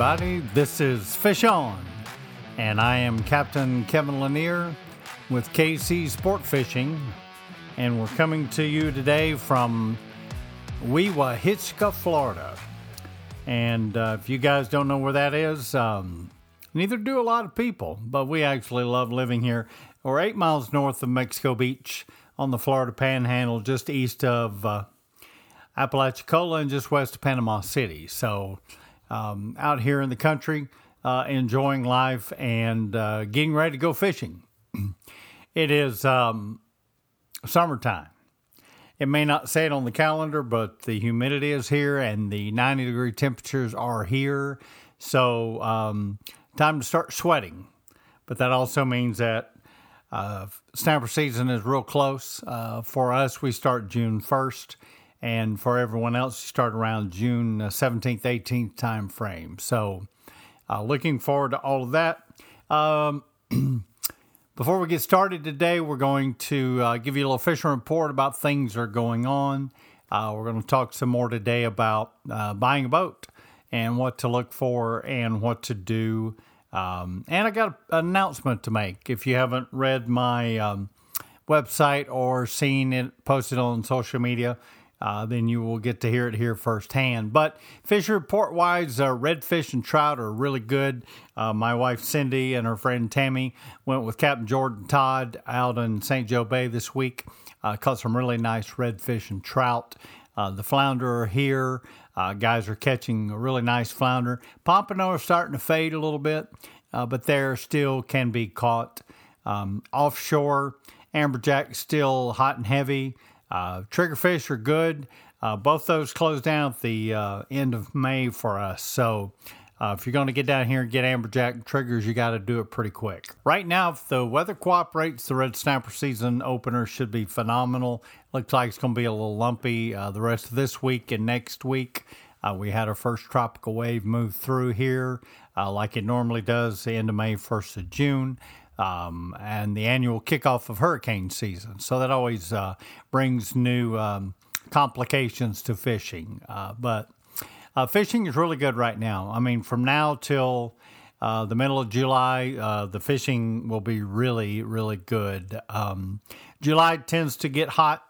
everybody. This is Fish On, and I am Captain Kevin Lanier with KC Sport Fishing, and we're coming to you today from Weewahitchka, Florida. And uh, if you guys don't know where that is, um, neither do a lot of people, but we actually love living here. We're eight miles north of Mexico Beach on the Florida Panhandle, just east of uh, Apalachicola and just west of Panama City. So um, out here in the country, uh, enjoying life and uh, getting ready to go fishing. it is um, summertime. It may not say it on the calendar, but the humidity is here and the 90 degree temperatures are here. So, um, time to start sweating. But that also means that uh, snapper season is real close. Uh, for us, we start June 1st and for everyone else, you start around June 17th, uh, 18th time frame. So, uh, looking forward to all of that. Um, before we get started today, we're going to uh, give you a little fishing report about things that are going on. Uh, we're going to talk some more today about uh, buying a boat and what to look for and what to do. Um, and I got an announcement to make. If you haven't read my um, website or seen it posted on social media, uh, then you will get to hear it here firsthand. But fish report wise, uh, redfish and trout are really good. Uh, my wife Cindy and her friend Tammy went with Captain Jordan Todd out in St. Joe Bay this week. Uh, caught some really nice redfish and trout. Uh, the flounder are here. Uh, guys are catching a really nice flounder. Pompano are starting to fade a little bit, but there still can be caught. Um, offshore, amberjack still hot and heavy. Uh, triggerfish are good. Uh, both those close down at the uh, end of May for us. So uh, if you're going to get down here and get amberjack triggers, you got to do it pretty quick. Right now, if the weather cooperates, the red snapper season opener should be phenomenal. Looks like it's going to be a little lumpy uh, the rest of this week and next week. Uh, we had our first tropical wave move through here, like it normally does, the end of May, 1st of June um, and the annual kickoff of hurricane season. So that always uh, brings new um, complications to fishing. Uh, but uh, fishing is really good right now. I mean, from now till uh, the middle of July, uh, the fishing will be really, really good. Um, July tends to get hot.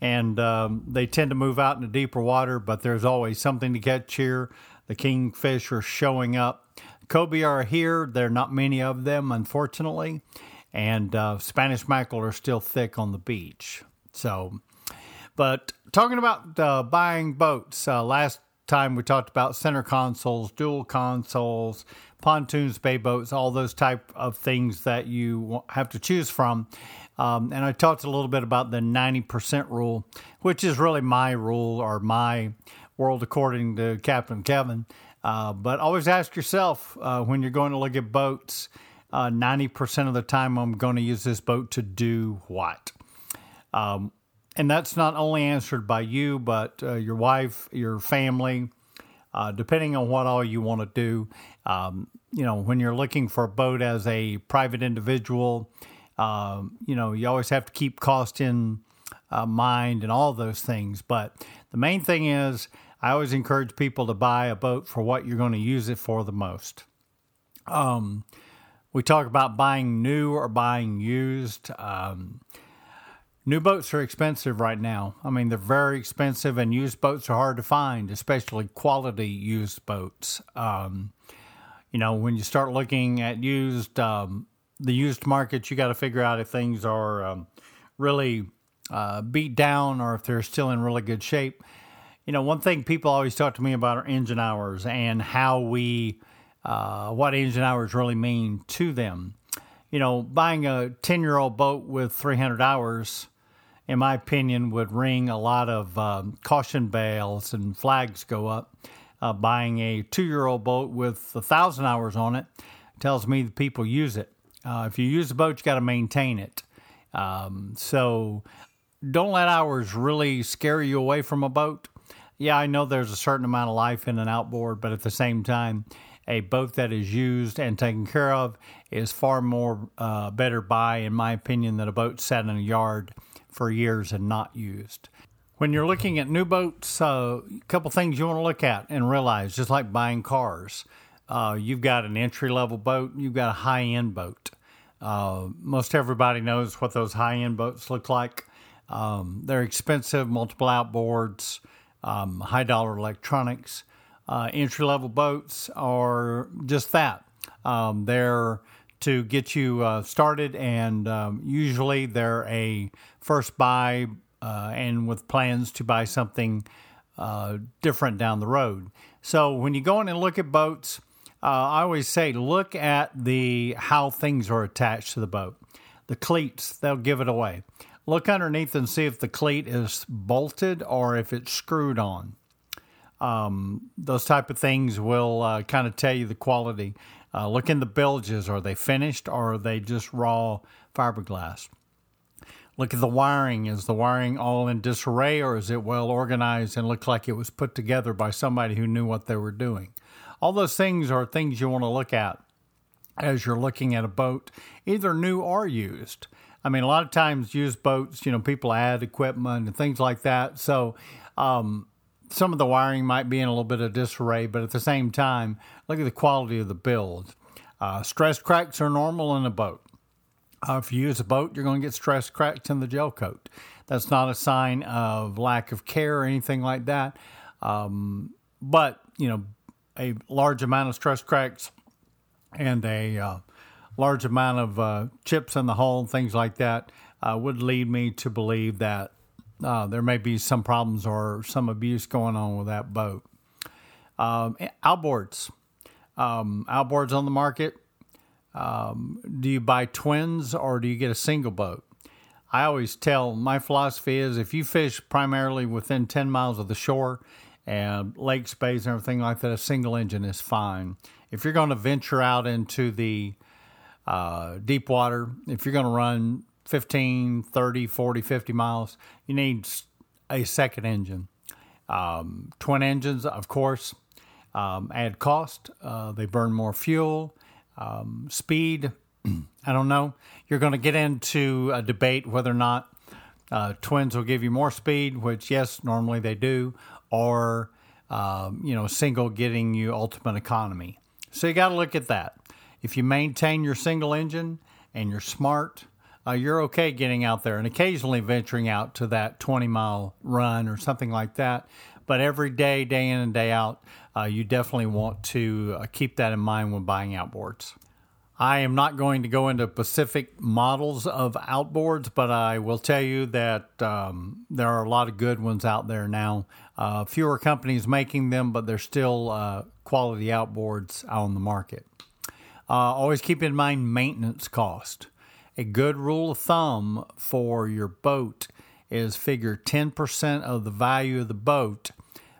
And um, they tend to move out into deeper water, but there's always something to catch here. The kingfish are showing up Cobia are here. There are not many of them, unfortunately. And uh, Spanish mackerel are still thick on the beach. So, but talking about uh, buying boats, uh, last time we talked about center consoles, dual consoles, pontoons, bay boats, all those type of things that you have to choose from. Um, and I talked a little bit about the 90% rule, which is really my rule or my world according to Captain Kevin. Uh, but always ask yourself uh, when you're going to look at boats, uh, 90% of the time, I'm going to use this boat to do what? Um, and that's not only answered by you, but uh, your wife, your family, depending on what all you want to do. Um, you know, when you're looking for a boat as a private individual, um, you know, you always have to keep cost in uh, mind and all those things. But the main thing is, I always encourage people to buy a boat for what you're going to use it for the most. Um, we talk about buying new or buying used. Um, new boats are expensive right now. I mean, they're very expensive, and used boats are hard to find, especially quality used boats. Um, you know, when you start looking at used, um, the used market, you got to figure out if things are um, really uh, beat down or if they're still in really good shape you know, one thing people always talk to me about are engine hours and how we, uh, what engine hours really mean to them. You know, buying a 10 year old boat with 300 hours, in my opinion, would ring a lot of um, caution bells and flags go up. Uh, buying a two year old boat with a thousand hours on it tells me that people use it. Uh, if you use the boat, you got to maintain it. Um, so don't let hours really scare you away from a boat yeah, I know there's a certain amount of life in an outboard, but at the same time, a boat that is used and taken care of is far more uh, better buy, in my opinion, than a boat sat in a yard for years and not used. When you're looking at new boats, uh, a couple things you want to look at and realize, just like buying cars. uh, you've got an entry level boat, you've got a high end boat. Uh, most everybody knows what those high end boats look like. Um, they're expensive, multiple outboards, um, high dollar electronics. Uh, entry level boats are just that. Um, they're to get you uh, started, and um, usually they're a first buy uh, and with plans to buy something uh, different down the road. So when you go in and look at boats, uh, I always say look at the how things are attached to the boat. The cleats, they'll give it away. Look underneath and see if the cleat is bolted or if it's screwed on. Um, those type of things will uh, kind of tell you the quality. Uh, look in the bilges. Are they finished or are they just raw fiberglass? Look at the wiring. Is the wiring all in disarray or is it well organized and look like it was put together by somebody who knew what they were doing? All those things are things you want to look at as you're looking at a boat, either new or used. I mean, a lot of times used boats, you know, people add equipment and things like that. So, um, some of the wiring might be in a little bit of disarray, but at the same time, look at the quality of the build. Uh, stress cracks are normal in a boat. Uh, if you use a boat, you're going to get stress cracks in the gel coat. That's not a sign of lack of care or anything like that. Um, but, you know, a large amount of stress cracks and a uh, large amount of uh, chips in the hull, things like that, uh, would lead me to believe that uh, there may be some problems or some abuse going on with that boat. Um, outboards. Um, outboards on the market. Um, do you buy twins or do you get a single boat? I always tell my philosophy is if you fish primarily within 10 miles of the shore and lake space and everything like that, a single engine is fine. If you're going to venture out into the uh, deep water, if you're going to run 15, 30, 40, 50 miles, you need a second engine. Um, twin engines, of course, um, add cost. Uh, they burn more fuel. Um, speed, I don't know. You're going to get into a debate whether or not uh, twins will give you more speed, which, yes, normally they do, or, um, you know, single getting you ultimate economy. So you got to look at that. If you maintain your single engine and you're smart, uh, you're okay getting out there and occasionally venturing out to that 20 mile run or something like that. But every day, day in and day out, uh, you definitely want to uh, keep that in mind when buying outboards. I am not going to go into specific models of outboards, but I will tell you that um, there are a lot of good ones out there now. Uh, fewer companies making them, but they're still uh, quality outboards on the market. Uh, always keep in mind maintenance cost. A good rule of thumb for your boat is figure 10% of the value of the boat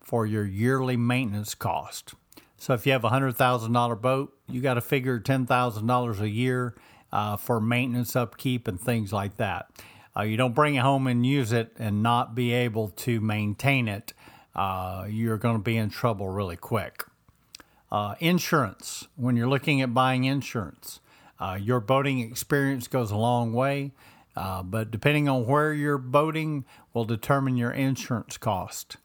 for your yearly maintenance cost. So if you have a $100,000 boat, you got to figure $10,000 a year uh, for maintenance, upkeep, and things like that. Uh, you don't bring it home and use it and not be able to maintain it, uh, you're going to be in trouble really quick. Uh, insurance, when you're looking at buying insurance, uh, your boating experience goes a long way, uh, but depending on where you're boating will determine your insurance cost.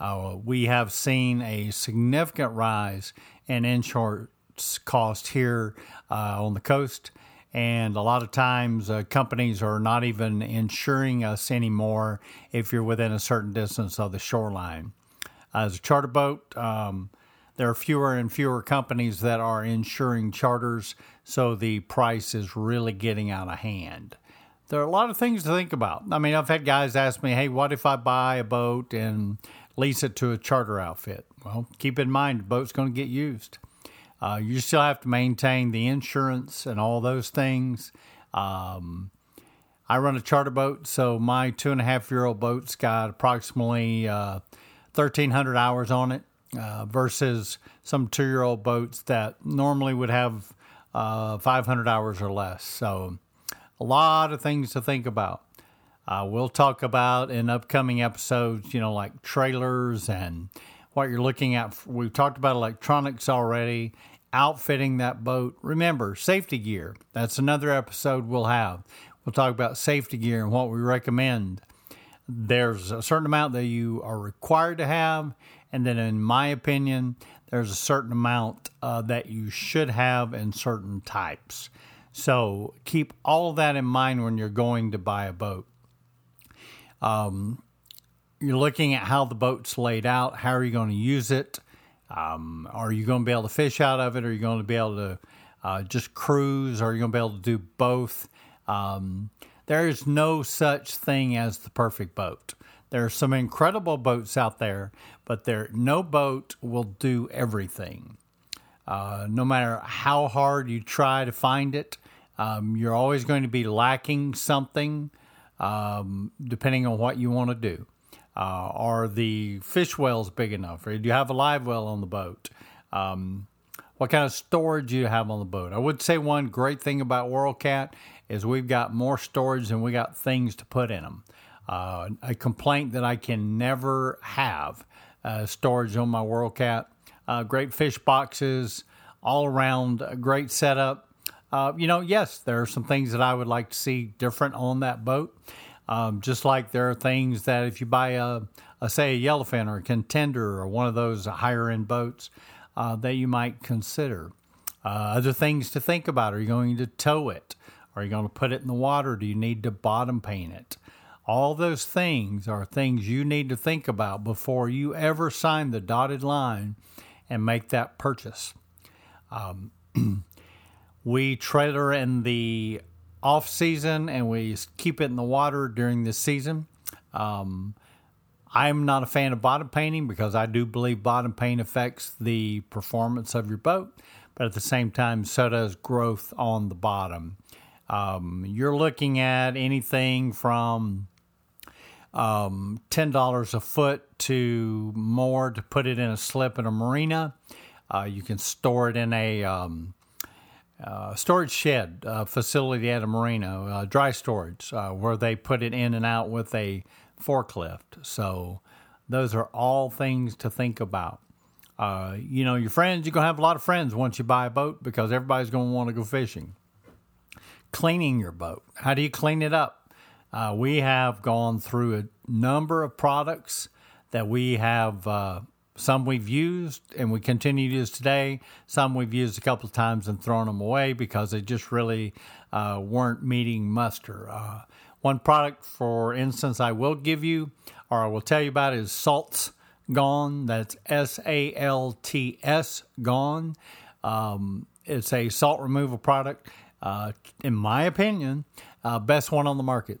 Uh, we have seen a significant rise in insurance cost here uh, on the coast. And a lot of times, uh, companies are not even insuring us anymore if you're within a certain distance of the shoreline. As a charter boat, um, there are fewer and fewer companies that are insuring charters, so the price is really getting out of hand. There are a lot of things to think about. I mean, I've had guys ask me, hey, what if I buy a boat and lease it to a charter outfit? Well, keep in mind, the boat's going to get used. Uh, you still have to maintain the insurance and all those things. Um, I run a charter boat, so my two and a half year old boat's got approximately uh, 1,300 hours on it uh, versus some two year old boats that normally would have uh, 500 hours or less. So, a lot of things to think about. Uh, we'll talk about in upcoming episodes, you know, like trailers and what you're looking at. We've talked about electronics already, outfitting that boat. Remember, safety gear. That's another episode we'll have. We'll talk about safety gear and what we recommend. There's a certain amount that you are required to have, and then, in my opinion, there's a certain amount uh, that you should have in certain types. So keep all that in mind when you're going to buy a boat. Um, you're looking at how the boat's laid out. How are you going to use it? Um, are you going to be able to fish out of it? Are you going to be able to uh, just cruise? Are you going to be able to do both? Um, there is no such thing as the perfect boat. There are some incredible boats out there, but there no boat will do everything. Uh, no matter how hard you try to find it, um, you're always going to be lacking something, um, depending on what you want to do. Uh, are the fish wells big enough? Or do you have a live well on the boat? Um, what kind of storage do you have on the boat? I would say one great thing about WorldCat is we've got more storage than we got things to put in them. Uh, a complaint that I can never have uh, storage on my WorldCat. Uh, great fish boxes, all around, great setup. Uh, you know, yes, there are some things that I would like to see different on that boat. Um, just like there are things that if you buy a, a say a yellowfin or a contender or one of those higher end boats uh, that you might consider. Uh, other things to think about: Are you going to tow it? Are you going to put it in the water? Do you need to bottom paint it? All those things are things you need to think about before you ever sign the dotted line and make that purchase. Um, we trailer in the off season and we keep it in the water during the season. Um, I'm not a fan of bottom painting because I do believe bottom paint affects the performance of your boat, but at the same time, so does growth on the bottom. Um, you're looking at anything from um, $10 a foot to more to put it in a slip in a marina. Uh, you can store it in a um, uh, storage shed uh, facility at a marina, uh, dry storage, uh, where they put it in and out with a forklift. So, those are all things to think about. Uh, you know, your friends, you're going to have a lot of friends once you buy a boat because everybody's going to want to go fishing. Cleaning your boat. How do you clean it up? Uh, we have gone through a number of products that we have. Uh, some we've used and we continue to use today. Some we've used a couple of times and thrown them away because they just really uh, weren't meeting muster. Uh, one product, for instance, I will give you or I will tell you about is Salts Gone. That's S A L T S Gone. Um, it's a salt removal product. Uh, in my opinion, uh, best one on the market.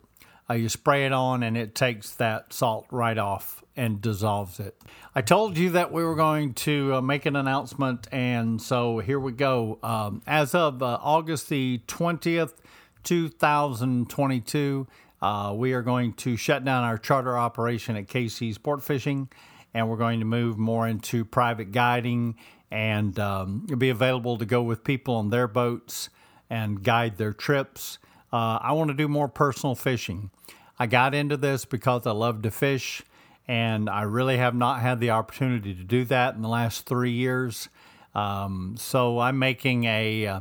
Uh, you spray it on and it takes that salt right off and dissolves it. I told you that we were going to uh, make an announcement, and so here we go. Um, as of uh, August the 20th, 2022, uh, we are going to shut down our charter operation at KC Sport Fishing, and we're going to move more into private guiding and um, be available to go with people on their boats and guide their trips. Uh, I want to do more personal fishing. I got into this because I love to fish, and I really have not had the opportunity to do that in the last three years. Um, so I'm making a uh,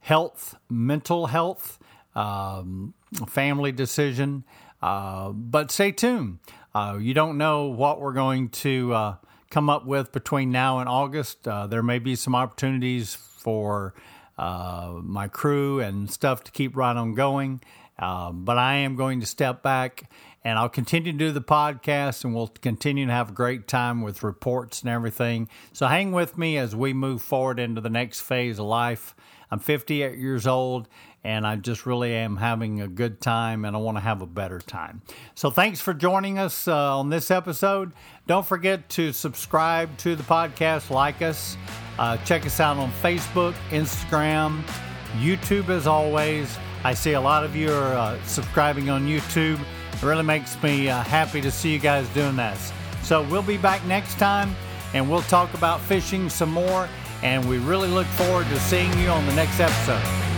health, mental health, um, family decision. Uh, but stay tuned. Uh, you don't know what we're going to uh, come up with between now and August. Uh, there may be some opportunities for uh, my crew and stuff to keep right on going. Um, but I am going to step back and I'll continue to do the podcast and we'll continue to have a great time with reports and everything. So hang with me as we move forward into the next phase of life. I'm 58 years old and I just really am having a good time and I want to have a better time. So thanks for joining us uh, on this episode. Don't forget to subscribe to the podcast, like us, uh, check us out on Facebook, Instagram, YouTube as always. I see a lot of you are uh, subscribing on YouTube. It really makes me uh, happy to see you guys doing this. So we'll be back next time and we'll talk about fishing some more. And we really look forward to seeing you on the next episode.